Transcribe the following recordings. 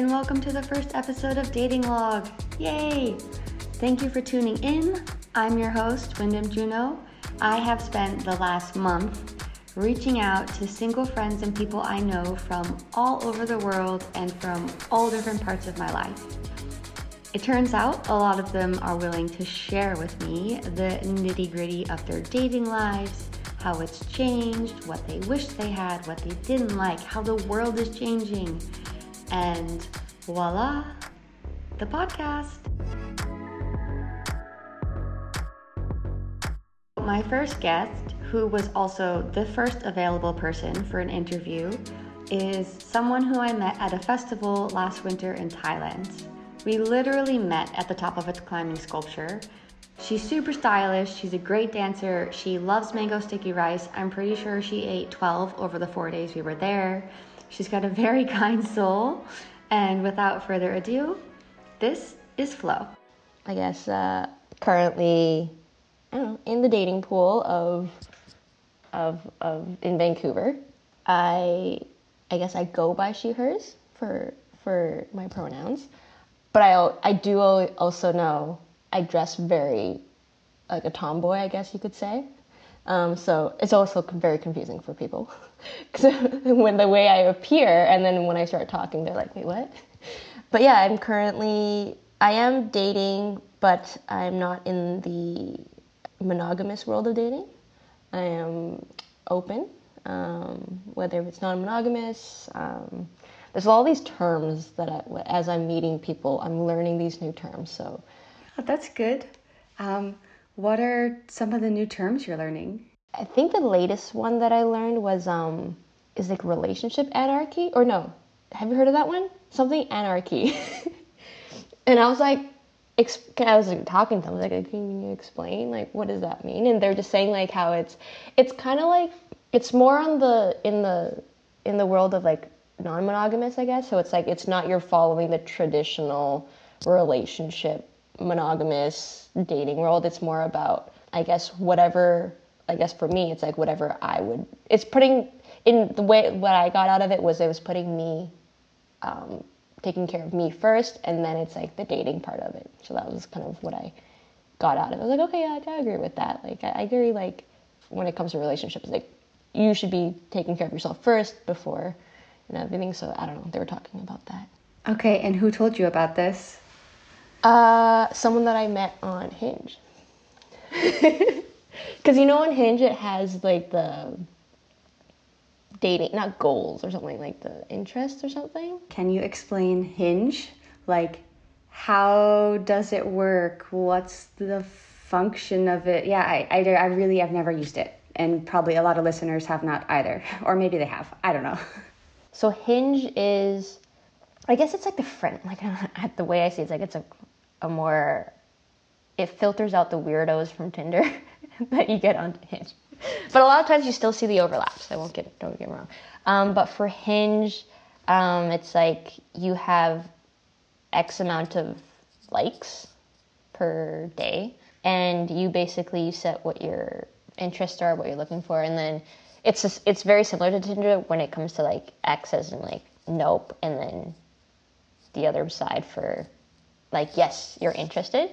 and welcome to the first episode of Dating Log. Yay! Thank you for tuning in. I'm your host, Wyndham Juno. I have spent the last month reaching out to single friends and people I know from all over the world and from all different parts of my life. It turns out a lot of them are willing to share with me the nitty gritty of their dating lives, how it's changed, what they wish they had, what they didn't like, how the world is changing. And voila, the podcast. My first guest, who was also the first available person for an interview, is someone who I met at a festival last winter in Thailand. We literally met at the top of a climbing sculpture She's super stylish. She's a great dancer. She loves mango sticky rice. I'm pretty sure she ate 12 over the four days we were there. She's got a very kind soul. And without further ado, this is Flo. I guess uh, currently, I don't know, in the dating pool of of of in Vancouver. I I guess I go by she hers for for my pronouns, but I I do also know I dress very like a tomboy, I guess you could say. Um, so it's also very confusing for people when the way I appear and then when I start talking, they're like, "Wait, what?" But yeah, I'm currently I am dating, but I'm not in the monogamous world of dating. I am open, um, whether it's non-monogamous. Um, there's all these terms that I, as I'm meeting people, I'm learning these new terms. So Oh, that's good. Um, what are some of the new terms you're learning? I think the latest one that I learned was um, is like relationship anarchy or no? Have you heard of that one? Something anarchy. and I was like, I was like talking to them, I was like, can you explain like what does that mean? And they're just saying like how it's it's kind of like it's more on the in the in the world of like non-monogamous, I guess. So it's like it's not you're following the traditional relationship monogamous dating world. It's more about, I guess, whatever. I guess for me, it's like whatever I would. It's putting in the way what I got out of it was it was putting me, um, taking care of me first, and then it's like the dating part of it. So that was kind of what I got out of it. I was like, okay, yeah, I agree with that. Like, I, I agree. Like, when it comes to relationships, like you should be taking care of yourself first before and everything. So I don't know. They were talking about that. Okay, and who told you about this? Uh, someone that I met on Hinge. Because you know on Hinge it has like the dating, not goals or something like the interests or something. Can you explain Hinge? Like, how does it work? What's the function of it? Yeah, I, I, I really I've never used it, and probably a lot of listeners have not either, or maybe they have. I don't know. So Hinge is, I guess it's like the friend, like the way I see it, it's like it's a a more it filters out the weirdos from Tinder that you get on Hinge. But a lot of times you still see the overlaps. I won't get don't get me wrong. Um, but for Hinge, um, it's like you have X amount of likes per day, and you basically you set what your interests are, what you're looking for, and then it's just, it's very similar to Tinder when it comes to like X's and like nope, and then the other side for like yes you're interested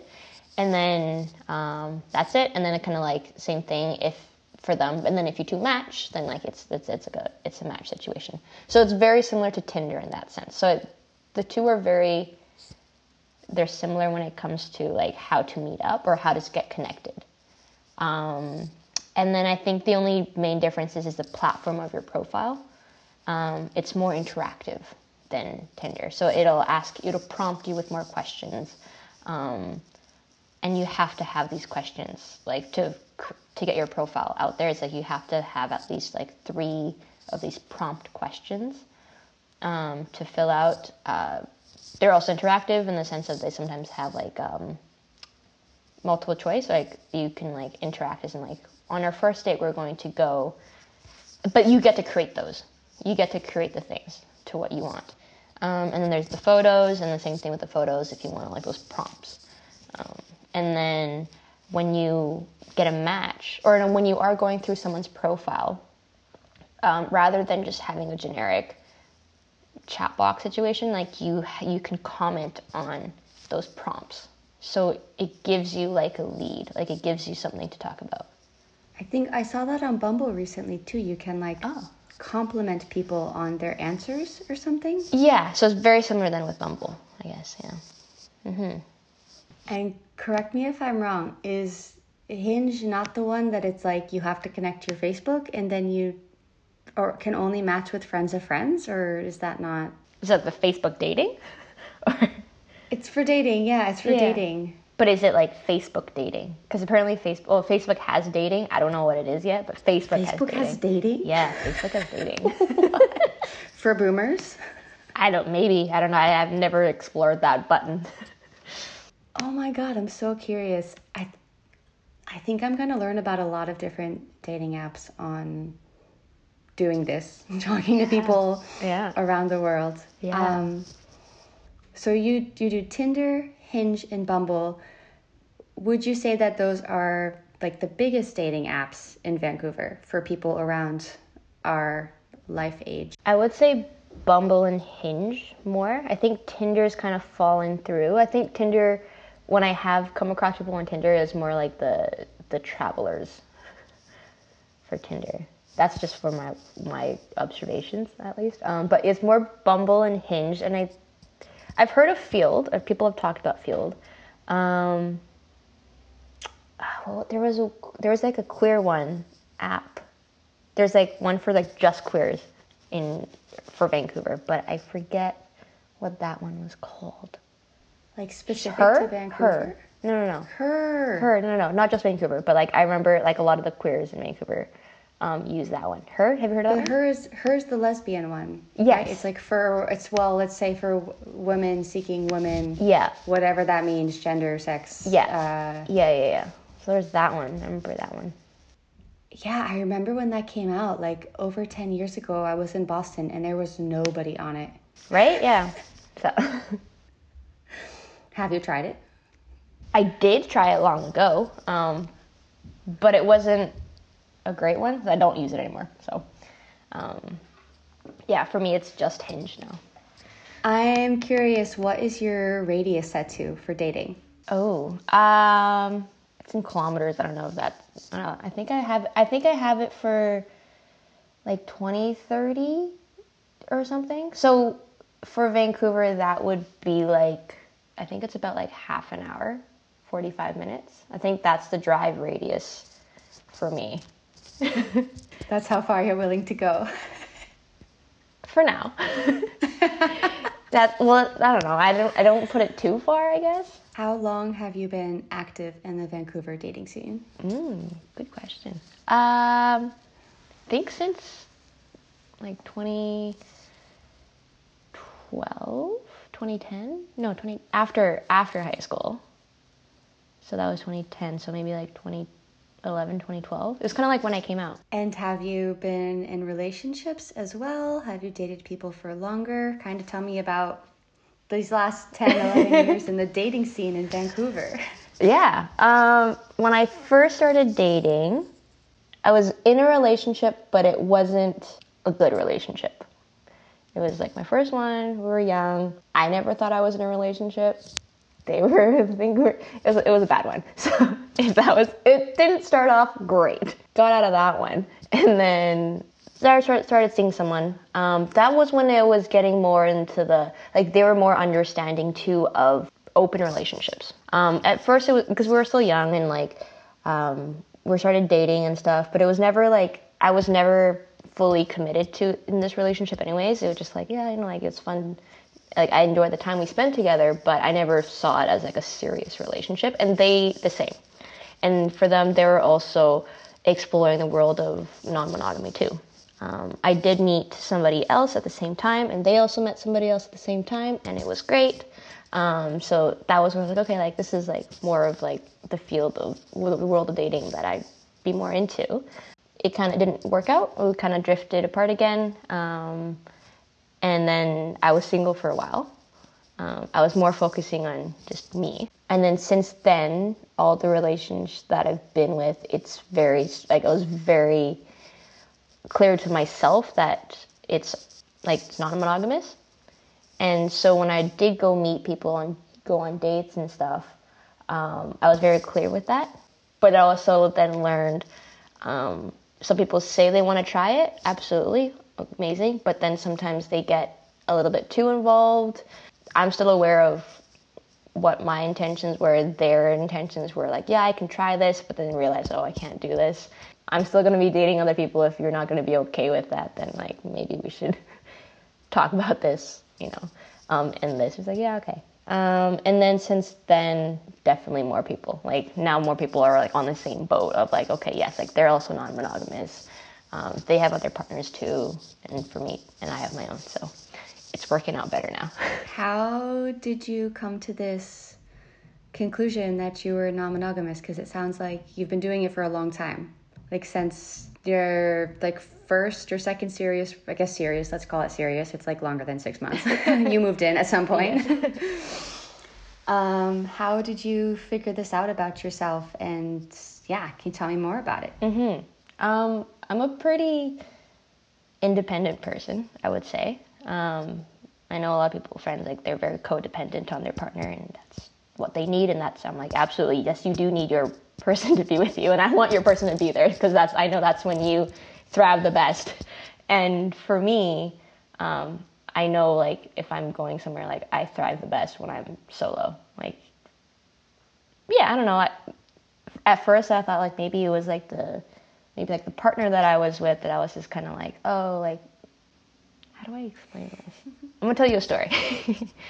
and then um, that's it. And then it kind of like same thing if for them. And then if you two match then like it's it's it's a good it's a match situation. So it's very similar to tinder in that sense. So it, the two are very they're similar when it comes to like how to meet up or how to get connected. Um, and then i think the only main difference is, is the platform of your profile. Um, it's more interactive than Tinder. So it'll ask, it'll prompt you with more questions, um, and you have to have these questions like to to get your profile out there. It's like you have to have at least like three of these prompt questions um, to fill out. Uh, they're also interactive in the sense that they sometimes have like um, multiple choice. Like you can like interact as in like on our first date we're going to go, but you get to create those. You get to create the things to what you want. Um, and then there's the photos, and the same thing with the photos if you want like those prompts. Um, and then when you get a match, or when you are going through someone's profile, um, rather than just having a generic chat box situation, like you you can comment on those prompts. So it gives you like a lead, like it gives you something to talk about. I think I saw that on Bumble recently too. You can like Oh. compliment people on their answers or something. Yeah, so it's very similar then with Bumble, I guess. Yeah. And correct me if I'm wrong, is Hinge not the one that it's like you have to connect to your Facebook and then you or can only match with friends of friends or is that not Is that the Facebook dating? Or- It's for dating, yeah, it's for Yeah. dating. but is it like Facebook dating? Because apparently Facebook, well, Facebook has dating. I don't know what it is yet, but Facebook, Facebook has has dating. dating Yeah, Facebook has dating. for boomers. I don't, maybe, I don't know. I, I've never explored that button. Oh my god, I'm so curious. I I think I'm going to learn about a lot of different dating apps on doing this, talking to people Yeah. around the world. Yeah. Um, so you you do Tinder, Hinge, and Bumble. Would you say that those are like the biggest dating apps in Vancouver for people around our life age? I would say Bumble and Hinge more. I think Tinder's kind of fallen through. I think Tinder, when I have come across people on Tinder, is more like the the travelers for Tinder. That's just for my my observations, at least. Um, but it's more Bumble and Hinge, and I I've heard of Feeld. People have talked about Feeld. Um, well, there was a there was like a queer one app there's like one for like just queers in for Vancouver, but I forget what that one was called. Like specific Her, to Vancouver? her, no, no, no, Her. her, no, no, no, not just Vancouver, but like I remember like a lot of the queers in Vancouver um, use that one. Her, have you heard of that? But one? hers, hers the lesbian one. Yes. right? It's like for it's well, let's say for women seeking women, Yeah, whatever that means, gender, sex. Yeah. Uh, yeah, yeah, yeah. So there's that one. I remember that one. yeah, I remember when that came out, like over ten years ago. I was in Boston and there was nobody on it. Right? Yeah. So Have you tried it? I did try it long ago, um, but it wasn't a great one. I don't use it anymore. So, um, yeah, for me, it's just Hinge now. I'm curious. What is your radius set to for dating? Oh, um, it's in kilometers. I don't know if that. I, don't know. I think I have. I think I have it for like 20, 30 or something. So for Vancouver, that would be like. I think it's about like half an hour, forty-five minutes. I think that's the drive radius for me That's how far you're willing to go. for now. that well, I don't know. I don't. I don't put it too far. I guess. How long have you been active in the Vancouver dating scene? Mm, good question. Um, I think since like 2012, 2010. No, 20 after after high school. So that was 2010. So maybe like 2011, 2012. It was kind of like when I came out. And have you been in relationships as well? Have you dated people for longer? Kind of tell me about these last 10, 11 years in the dating scene in Vancouver. Yeah. Um, when I first started dating, I was in a relationship, but it wasn't a good relationship. It was like my first one. We were young. I never thought I was in a relationship. They were. I think it was. It was a bad one. So if that was, it didn't start off great. Got out of that one, and then started, started seeing someone. Um, that was when it was getting more into the like they were more understanding too of open relationships. Um, at first, it was because we were still young and like um, we started dating and stuff, but it was never like I was never fully committed to in this relationship. Anyways, it was just like yeah, you know, like it's fun. Like I enjoyed the time we spent together, but I never saw it as like a serious relationship. And they the same. And for them, they were also exploring the world of non-monogamy too. Um, I did meet somebody else at the same time, and they also met somebody else at the same time, and it was great. Um, so that was when I was like, okay, like this is like more of like the field of the world of dating that I'd be more into. It kind of didn't work out. We kind of drifted apart again, um, and then I was single for a while. Um, I was more focusing on just me. And then since then, all the relationships that I've been with, it's very like I was very clear to myself that it's like non-monogamous. And so when I did go meet people and go on dates and stuff, um, I was very clear with that. But I also then learned um, some people say they want to try it, absolutely amazing, but then sometimes they get a little bit too involved. I'm still aware of what my intentions were, their intentions were like, yeah, I can try this, but then realize, oh, I can't do this. I'm still going to be dating other people. If you're not going to be okay with that, then like maybe we should talk about this, you know. Um, and this was like, yeah, okay. Um, and then since then, definitely more people. Like now, more people are like on the same boat of like, okay, yes, like they're also non-monogamous. Um, they have other partners too, and for me, and I have my own. So it's working out better now. How did you come to this conclusion that you were non-monogamous? Because it sounds like you've been doing it for a long time, like since your like first or second serious, I guess serious. Let's call it serious. It's like longer than six months. you moved in at some point. um, how did you figure this out about yourself? And yeah, can you tell me more about it? Mm-hmm. Um, I'm a pretty independent person, I would say. Um, I know a lot of people, friends, like they're very codependent on their partner, and that's what they need. And that's I'm like, absolutely, yes, you do need your person to be with you, and I want your person to be there because that's I know that's when you thrive the best. And for me, um, I know like if I'm going somewhere, like I thrive the best when I'm solo. Like, yeah, I don't know. I, at first, I thought like maybe it was like the maybe like the partner that I was with that I was just kind of like, oh, like how do I explain this? I'm gonna tell you a story.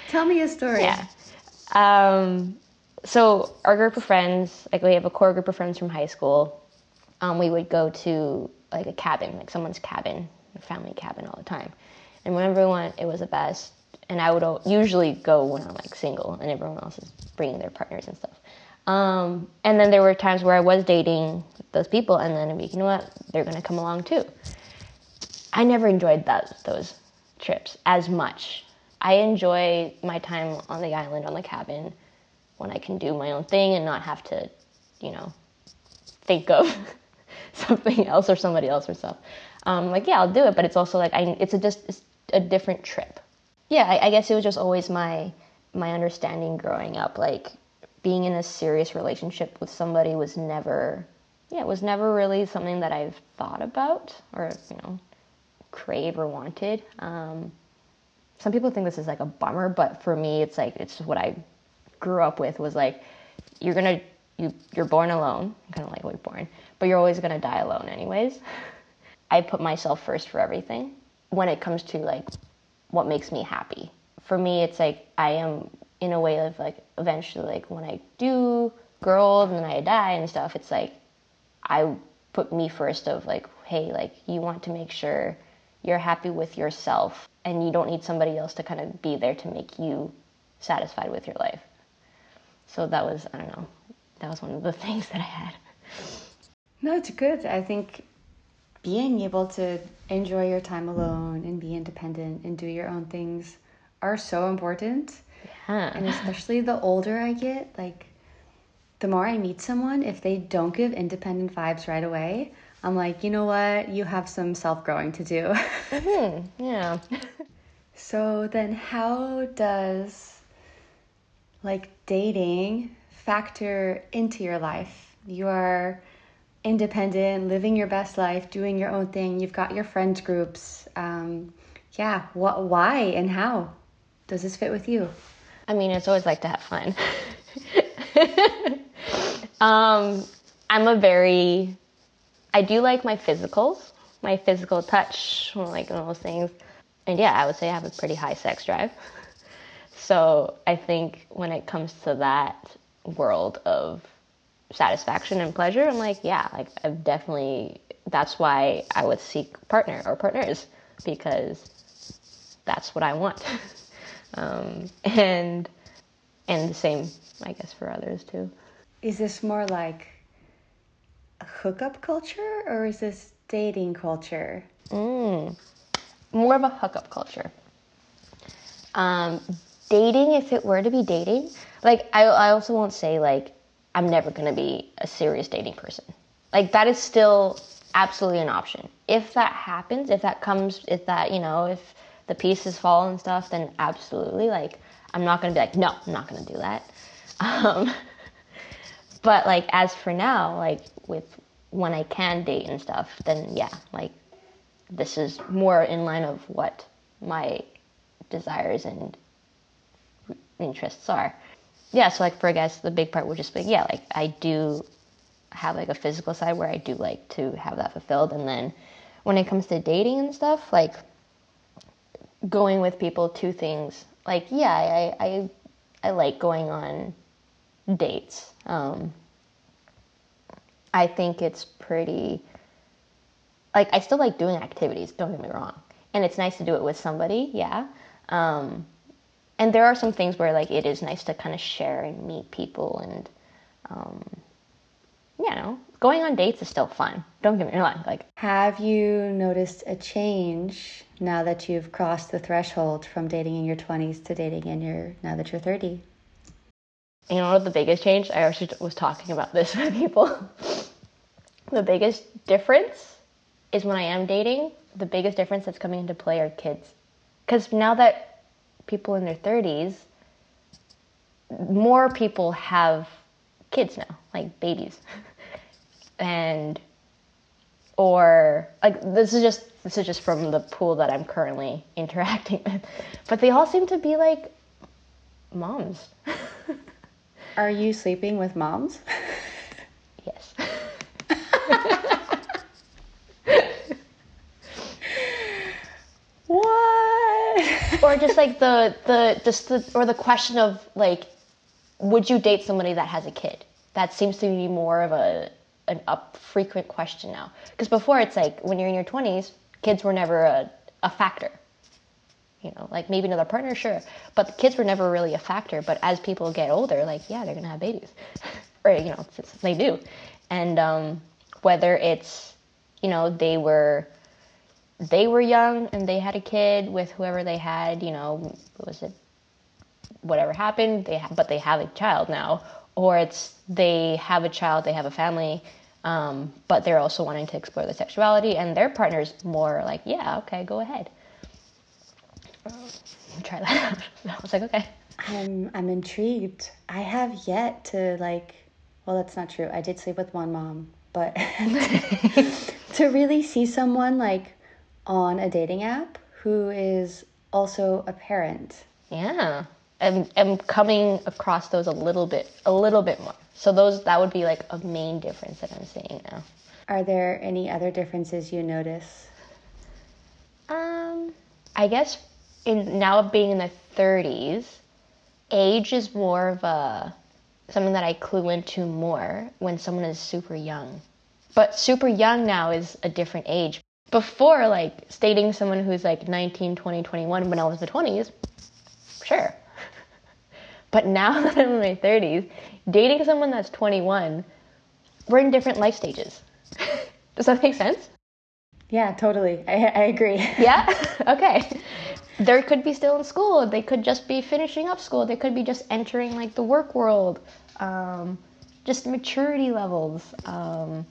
tell me a story. Yeah. Um, so our group of friends, like we have a core group of friends from high school. Um, we would go to like a cabin, like someone's cabin, a family cabin all the time. And whenever we went, it was the best. And I would usually go when I'm like single, and everyone else is bringing their partners and stuff. Um, and then there were times where I was dating those people, and then I'm like, you know what, they're gonna come along too. I never enjoyed that those trips as much. I enjoy my time on the island, on the cabin, when I can do my own thing and not have to, you know, think of something else or somebody else or stuff. Um, like, yeah, I'll do it, but it's also like I, it's a just it's a different trip. Yeah, I, I guess it was just always my my understanding growing up. Like being in a serious relationship with somebody was never, yeah, it was never really something that I've thought about or you know, crave or wanted. Um, some people think this is like a bummer, but for me, it's like it's what I grew up with was like you're gonna you you're born alone, kind of like we're born, but you're always gonna die alone anyways. I put myself first for everything when it comes to like what makes me happy. For me, it's like I am in a way of like eventually like when I do grow old and then I die and stuff, it's like I put me first of like, hey, like you want to make sure you're happy with yourself and you don't need somebody else to kind of be there to make you satisfied with your life. So that was, I don't know, that was one of the things that I had. No, it's good. I think being able to enjoy your time alone and be independent and do your own things are so important. Yeah. And especially the older I get, like the more I meet someone, if they don't give independent vibes right away, I'm like, you know what? You have some self growing to do. mm-hmm. Yeah. so then, how does like dating factor into your life? You are independent, living your best life, doing your own thing. You've got your friends groups. Um, yeah. What? Why and how does this fit with you? I mean, it's always like to have fun. um, I'm a very I do like my physicals, my physical touch, like all those things. And yeah, I would say I have a pretty high sex drive. So I think when it comes to that world of satisfaction and pleasure, I'm like, yeah, like I've definitely, that's why I would seek partner or partners because that's what I want. um, and, and the same, I guess, for others too. Is this more like a hookup culture or is this dating culture? Mm, more of a hookup culture. Um, dating, if it were to be dating, like I, I also won't say like I'm never gonna be a serious dating person. Like that is still absolutely an option. If that happens, if that comes, if that you know, if the pieces fall and stuff, then absolutely. Like, I'm not gonna be like, no, I'm not gonna do that. Um, but like, as for now, like with when I can date and stuff, then yeah, like this is more in line of what my desires and interests are. Yeah, so like for guys, the big part would just be yeah, like I do have like a physical side where I do like to have that fulfilled, and then when it comes to dating and stuff, like going with people to things like yeah I, I i like going on dates um i think it's pretty like i still like doing activities don't get me wrong and it's nice to do it with somebody yeah um and there are some things where like it is nice to kind of share and meet people and um you know going on dates is still fun don't get me wrong like have you noticed a change now that you've crossed the threshold from dating in your 20s to dating in your now that you're 30? You know what the biggest change? I actually was talking about this with people. the biggest difference is when I am dating, the biggest difference that's coming into play are kids. Because now that people in their 30s, more people have kids now, like babies. and or like this is just this is just from the pool that I'm currently interacting with. But they all seem to be like moms. Are you sleeping with moms? yes. what? Or just like the the just the or the question of like would you date somebody that has a kid? That seems to be more of a an, a frequent question now. Because before it's like when you're in your 20s, kids were never a, a factor. You know, like maybe another partner, sure, but the kids were never really a factor. But as people get older, like yeah, they're gonna have babies, or you know, they do, and um, whether it's you know they were they were young and they had a kid with whoever they had, you know, was it whatever happened, they ha- but they have a child now, or it's they have a child, they have a family, um, but they're also wanting to explore their sexuality, and their partner's more like, yeah, okay, go ahead. Try that out. I was like, okay. I'm I'm intrigued. I have yet to like. Well, that's not true. I did sleep with one mom, but to really see someone like on a dating app who is also a parent. Yeah. I'm, I'm coming across those a little bit a little bit more. So those that would be like a main difference that i'm seeing now. Are there any other differences you notice? Um i guess in now being in the 30s age is more of a something that i clue into more when someone is super young. But super young now is a different age before like dating someone who's like 19 20 21 when i was in the 20s sure but now that I'm in my 30s, dating someone that's 21, we're in different life stages. Does that make sense? Yeah, totally. I, I agree. yeah? Okay. There could be still in school. They could just be finishing up school. They could be just entering like the work world. Um, just maturity levels. Um,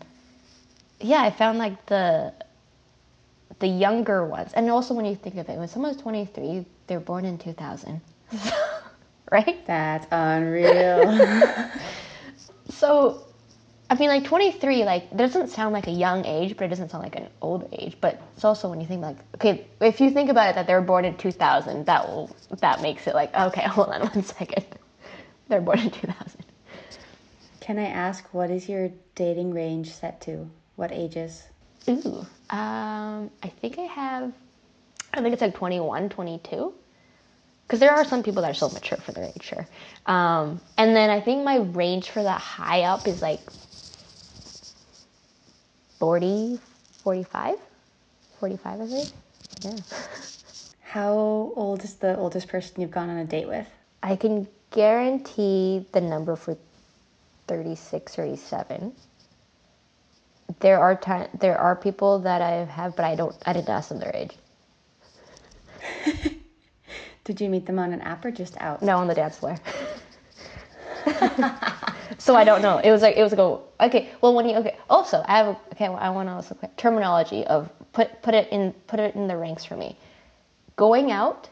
yeah, I found like the the younger ones, and also when you think of it, when someone's 23, they're born in 2000. right? That's unreal. so, I mean, like 23, like, doesn't sound like a young age, but it doesn't sound like an old age. But it's also when you think, like, okay, if you think about it that they were born in 2000, that will, that makes it like, okay, hold on one second. They're born in 2000. Can I ask, what is your dating range set to? What ages? Ooh, um, I think I have, I think it's like 21, 22 because there are some people that are so mature for their age, sure. Um, and then I think my range for that high up is like 40, 45, 45, I think. Yeah. How old is the oldest person you've gone on a date with? I can guarantee the number for 36, or 37. There are time, there are people that I have, but I don't. I didn't ask them their age. Did you meet them on an app or just out? No, on the dance floor. so I don't know. It was like it was like a okay. Well, when you okay. Also, I have okay. I want to also terminology of put put it in put it in the ranks for me. going out,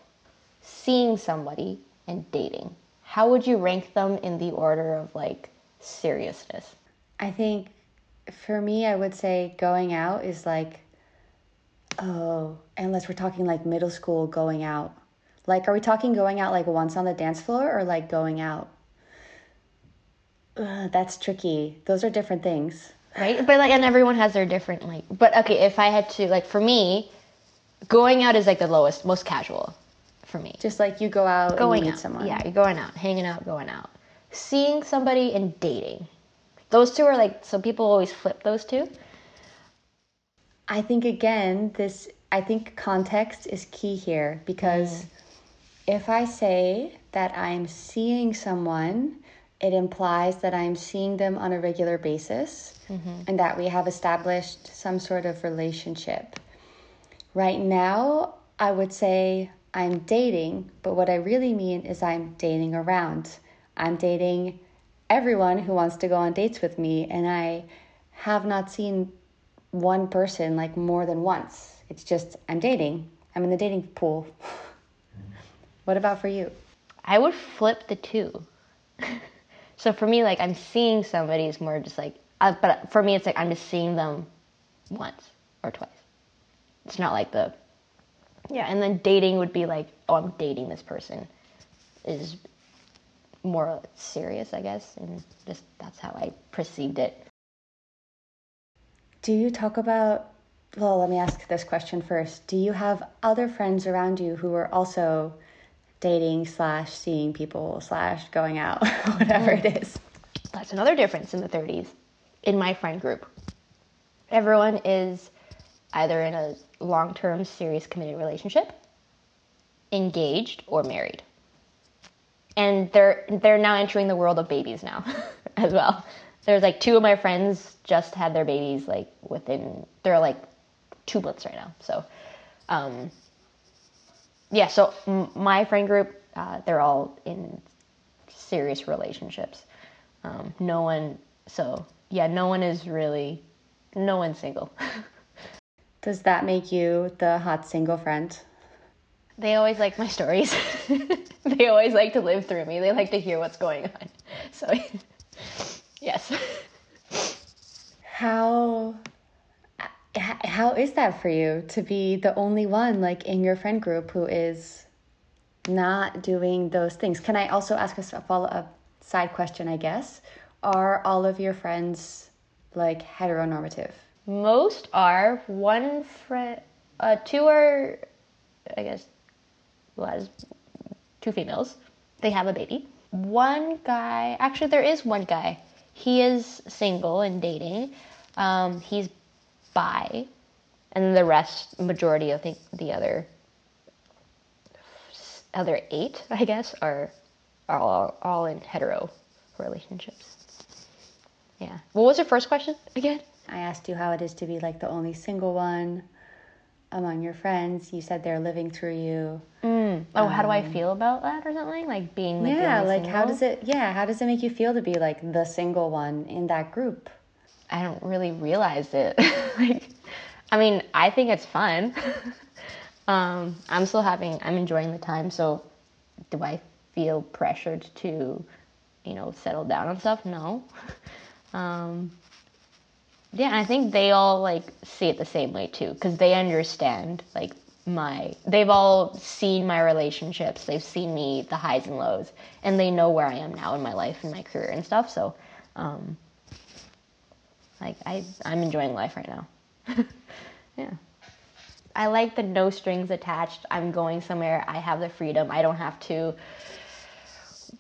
seeing somebody, and dating. How would you rank them in the order of like seriousness? I think for me, I would say going out is like, oh, unless we're talking like middle school going out. Like, are we talking going out like once on the dance floor or like going out? Ugh, that's tricky. Those are different things. Right? But like, and everyone has their different, like, but okay, if I had to, like, for me, going out is like the lowest, most casual for me. Just like you go out going and meet out. someone. Yeah, you're going out, hanging out, going out. Seeing somebody and dating. Those two are like, so people always flip those two. I think again, this I think context is key here because mm. if I say that I'm seeing someone, it implies that I'm seeing them on a regular basis mm-hmm. and that we have established some sort of relationship. Right now, I would say I'm dating, but what I really mean is I'm dating around. I'm dating everyone who wants to go on dates with me, and I have not seen one person like more than once. It's just I'm dating. I'm in the dating pool. what about for you? I would flip the two. so for me, like, I'm seeing somebody is more just like, uh, but for me, it's like I'm just seeing them once or twice. It's not like the, yeah, and then dating would be like, oh, I'm dating this person is more serious, I guess, and just that's how I perceived it. Do you talk about, well, let me ask this question first. Do you have other friends around you who are also dating slash seeing people slash going out, whatever it is? That's another difference in the 30s in my friend group. Everyone is either in a long term, serious, committed relationship, engaged, or married. And they're, they're now entering the world of babies now as well. There's like two of my friends just had their babies like within, they're like two months right now. So, um, yeah, so m- my friend group, uh, they're all in serious relationships. Um, no one, so yeah, no one is really, no one's single. Does that make you the hot single friend? They always like my stories. they always like to live through me. They like to hear what's going on. So, yes. How how is that for you to be the only one like in your friend group who is not doing those things? Can I also ask a follow up side question, I guess? Are all of your friends like heteronormative? Most are. One friend, uh, two are, I guess, les, two females. They have a baby. One guy, actually, there is one guy. He is single and dating. Um, he's bi, and the rest, majority, I think, the other, other eight, I guess, are are all, all in hetero relationships. Yeah. What was your first question again? I asked you how it is to be like the only single one among your friends. You said they're living through you. Oh, how do I feel about that or something? Like being like yeah, like how does it yeah, how does it make you feel to be like the single one in that group? I don't really realize it. like, I mean, I think it's fun. um, I'm still having, I'm enjoying the time. So, do I feel pressured to, you know, settle down on stuff? No. um, yeah, and I think they all like see it the same way too, because they understand like my. They've all seen my relationships. They've seen me the highs and lows, and they know where I am now in my life and my career and stuff. So. Um, like I, I'm enjoying life right now. yeah. I like the no strings attached. I'm going somewhere. I have the freedom. I don't have to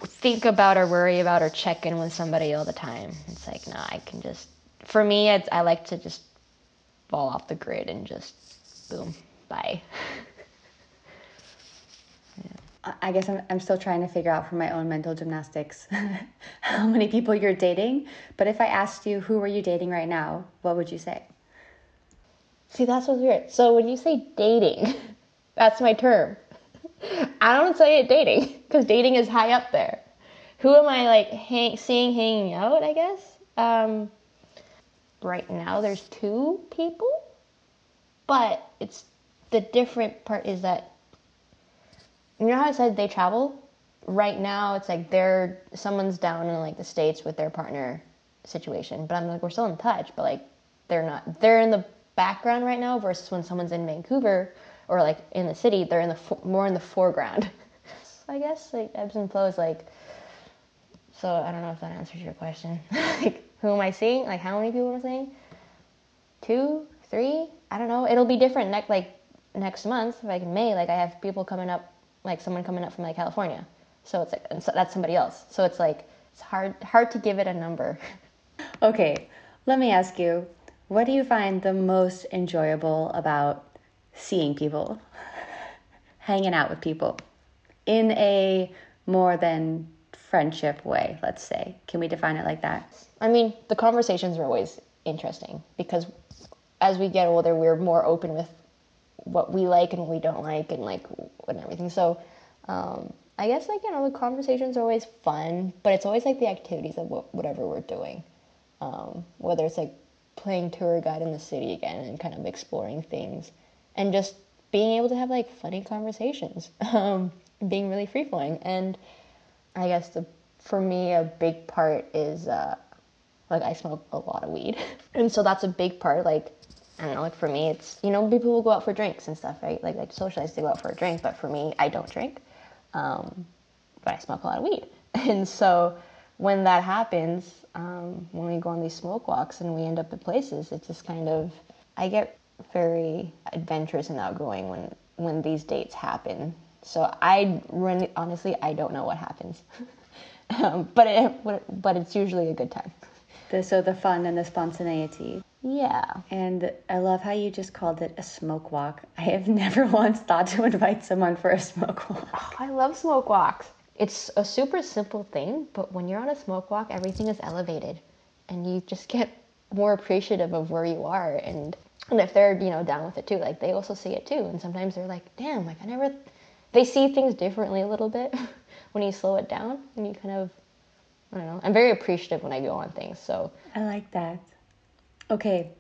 think about or worry about or check in with somebody all the time. It's like, no, I can just. For me, it's, I like to just fall off the grid and just boom, bye. I- I guess I'm, I'm still trying to figure out for my own mental gymnastics how many people you're dating. But if I asked you who are you dating right now, what would you say? See, that's what's weird. So when you say dating, that's my term. I don't say it dating because dating is high up there. Who am I like hang, seeing hanging out? I guess. Um, right now, there's two people, but it's the different part is that you know how I said they travel? Right now, it's like they're someone's down in like the states with their partner situation, but I'm like we're still in touch, but like they're not. They're in the background right now versus when someone's in Vancouver or like in the city, they're in the fo- more in the foreground. I guess like ebbs and flows. Like, so I don't know if that answers your question. like, who am I seeing? Like, how many people I seeing? Two, three? I don't know. It'll be different next like next month, like in May. Like I have people coming up, like someone coming up from like California. So it's like and so that's somebody else. So it's like it's hard hard to give it a number. Okay, let me ask you, what do you find the most enjoyable about seeing people, hanging out with people in a more than friendship way, let's say? Can we define it like that? I mean, the conversations are always interesting because as we get older, we're more open with what we like and what we don't like and like and everything. So, um, I guess like you know the conversations are always fun, but it's always like the activities of what, whatever we're doing, um, whether it's like playing tour guide in the city again and kind of exploring things, and just being able to have like funny conversations, um, being really free flowing. And I guess the for me a big part is uh, like I smoke a lot of weed, and so that's a big part. Like I don't know, like for me, it's you know people will go out for drinks and stuff, right? Like like socialize to go out for a drink, but for me, I don't drink, um, but I smoke a lot of weed, and so when that happens, um, when we go on these smoke walks and we end up at places, it's just kind of I get very adventurous and outgoing when when these dates happen. So I run honestly, I don't know what happens, um, but it, but it's usually a good time. The, so the fun and the spontaneity. Yeah. And I love how you just called it a smoke walk. I have never once thought to invite someone for a smoke walk. Oh, I love smoke walks. It's a super simple thing, but when you're on a smoke walk, everything is elevated and you just get more appreciative of where you are and and if they're, you know, down with it too, like they also see it too. And sometimes they're like, damn, like I never they see things differently a little bit when you slow it down and you kind of I don't know. I'm very appreciative when I go on things, so I like that. Okay,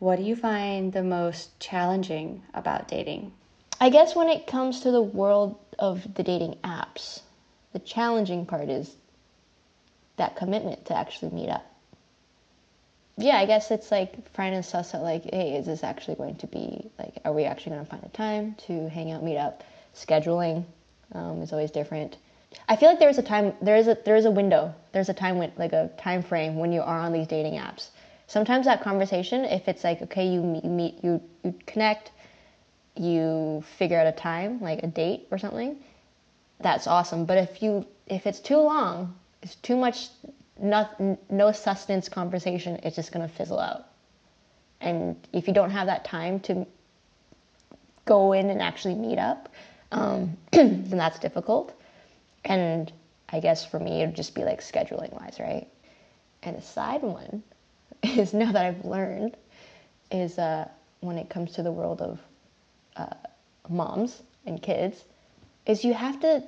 what do you find the most challenging about dating? I guess when it comes to the world of the dating apps, the challenging part is that commitment to actually meet up. Yeah, I guess it's like trying to suss out like, hey, is this actually going to be like, are we actually going to find a time to hang out, meet up? Scheduling um, is always different. I feel like there's a time, there is a there is a window, there's a time when like a time frame when you are on these dating apps. Sometimes that conversation, if it's like okay, you meet, you you you connect, you figure out a time like a date or something, that's awesome. But if you if it's too long, it's too much not, no sustenance conversation, it's just gonna fizzle out. And if you don't have that time to go in and actually meet up, um, then that's difficult. And I guess for me, it'd just be like scheduling wise, right? And a side one is now that I've learned is uh, when it comes to the world of uh, moms and kids, is you have to.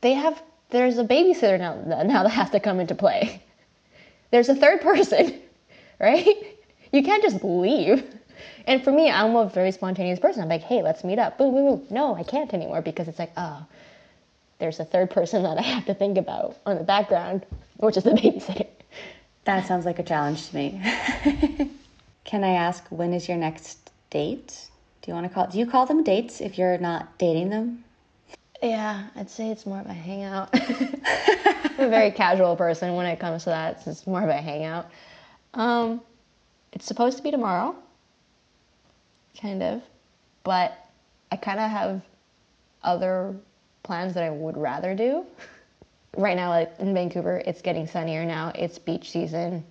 They have there's a babysitter now now that has to come into play. There's a third person, right? You can't just leave. And for me, I'm a very spontaneous person. I'm like, hey, let's meet up. Boom, boom, boom. No, I can't anymore because it's like, oh, there's a third person that I have to think about on the background, which is the babysitter. That sounds like a challenge to me. Can I ask when is your next date? Do you want to call do you call them dates if you're not dating them? Yeah, I'd say it's more of a hangout. I'm a very casual person when it comes to that. It's more of a hangout. Um, it's supposed to be tomorrow, kind of, but I kind of have other plans that I would rather do. right now, like in Vancouver, it's getting sunnier now. It's beach season.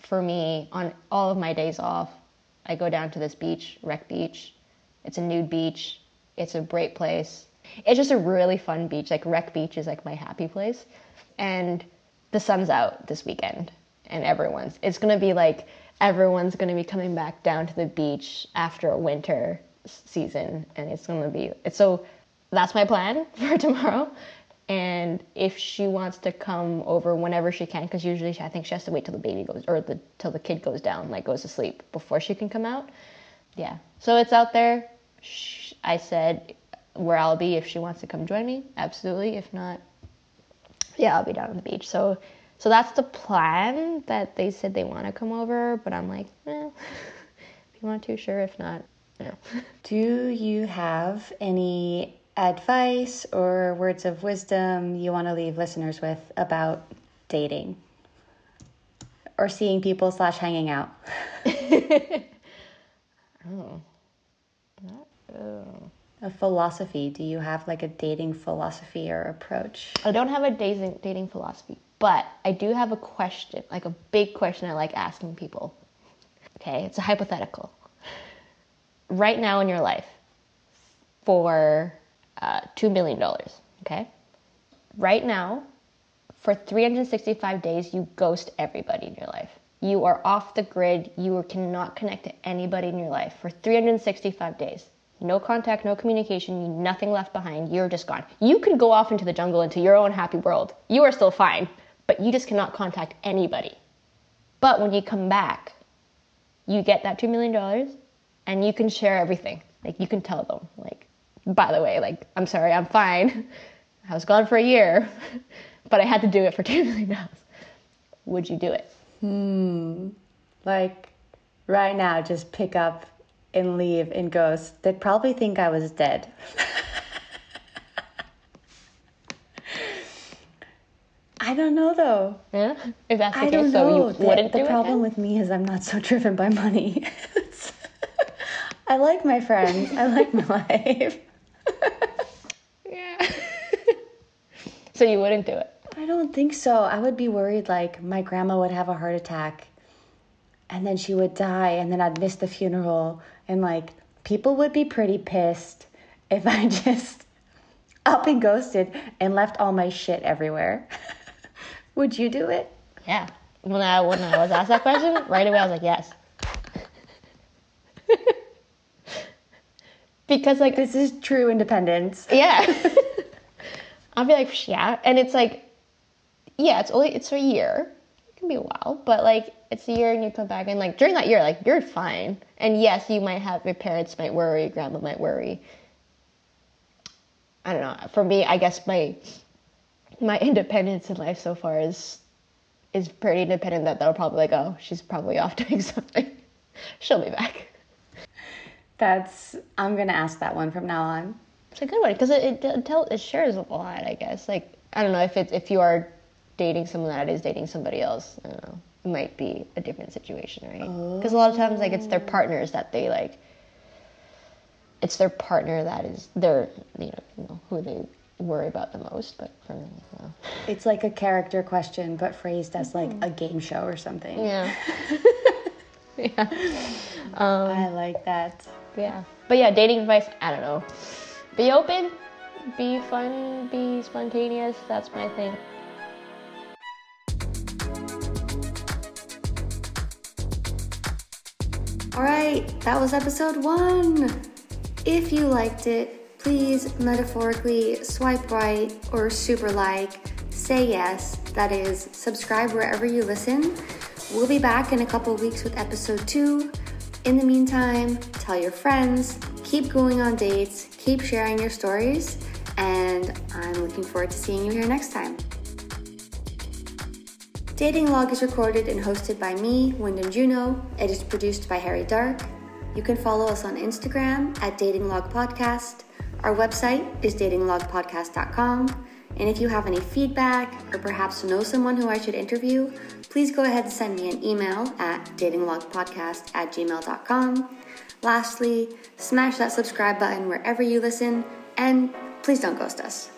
For me, on all of my days off, I go down to this beach, Wreck Beach. It's a nude beach. It's a great place. It's just a really fun beach. Like Wreck Beach is like my happy place. And the sun's out this weekend and everyone's it's going to be like everyone's going to be coming back down to the beach after a winter season and it's going to be so that's my plan for tomorrow and if she wants to come over whenever she can because usually she, i think she has to wait till the baby goes or the till the kid goes down like goes to sleep before she can come out yeah so it's out there i said where I'll be if she wants to come join me. Absolutely. If not, yeah, I'll be down on the beach. So, so that's the plan. That they said they want to come over, but I'm like, eh, if you want to, sure. If not, no. Do you have any advice or words of wisdom you want to leave listeners with about dating or seeing people slash hanging out? oh. oh. A philosophy. Do you have like a dating philosophy or approach? I don't have a dating dating philosophy, but I do have a question, like a big question I like asking people. Okay, it's a hypothetical. Right now in your life, for uh, $2 million, okay? Right now, for 365 days, you ghost everybody in your life. You are off the grid. You cannot connect to anybody in your life for 365 days. No contact, no communication, nothing left behind. You're just gone. You could go off into the jungle, into your own happy world. You are still fine, but you just cannot contact anybody. But when you come back, you get that $2 million and you can share everything. Like, you can tell them, like, by the way, like, I'm sorry, I'm fine. I was gone for a year, but I had to do it for $2 million. Would you do it? Hmm. Like, right now, just pick up and leave and ghost, they'd probably think I was dead. I don't know though. Yeah, if that's the I case, don't so you the, wouldn't the do problem it. with me is I'm not so driven by money. I like my friends. I like my life. Yeah. so you wouldn't do it. I don't think so. I would be worried like my grandma would have a heart attack and then she would die and then I'd miss the funeral and like people would be pretty pissed if I just up and ghosted and left all my shit everywhere. Would you do it? Yeah. When I when I was asked that question, right away I was like, yes. because like This is true independence. yeah. I'll be like, yeah, and it's like, yeah, it's only it's a year. It can be a while, but like it's a year and you come back and like during that year, like you're fine. And yes, you might have your parents might worry, grandma might worry. I don't know. For me, I guess my my independence in life so far is is pretty independent that they'll probably like, oh, she's probably off doing something. She'll be back. That's I'm going to ask that one from now on. It's a good one because it it tell it shares a lot. I guess like I don't know if it's if you are dating someone that is dating somebody else. I don't know. It might be a different situation, right? Because a lot of oh. times like it's their partners that they like. It's their partner that is their you know, you know who they worry about the most. But for me. It's like a character question but phrased as like mm-hmm. a game show or something. yeah, yeah, um, um, I like that. yeah. But yeah, dating advice. I don't know. Be open, be fun, be spontaneous. That's my thing. All right, that was episode one. If you liked it, please metaphorically swipe right or super like, say yes, that is, subscribe wherever you listen. We'll be back in a couple weeks with episode two. In the meantime, tell your friends, keep going on dates, keep sharing your stories, and I'm looking forward to seeing you here next time. Dating Log is recorded and hosted by me, Wyndham Juno. It is produced by Harry Dark. You can follow us on Instagram at Dating Log Podcast. Our website is datinglogpodcast.com. And if you have any feedback or perhaps know someone who I should interview, please go ahead and send me an email at datinglogpodcast at gmail.com. Lastly, smash that subscribe button wherever you listen and please don't ghost us.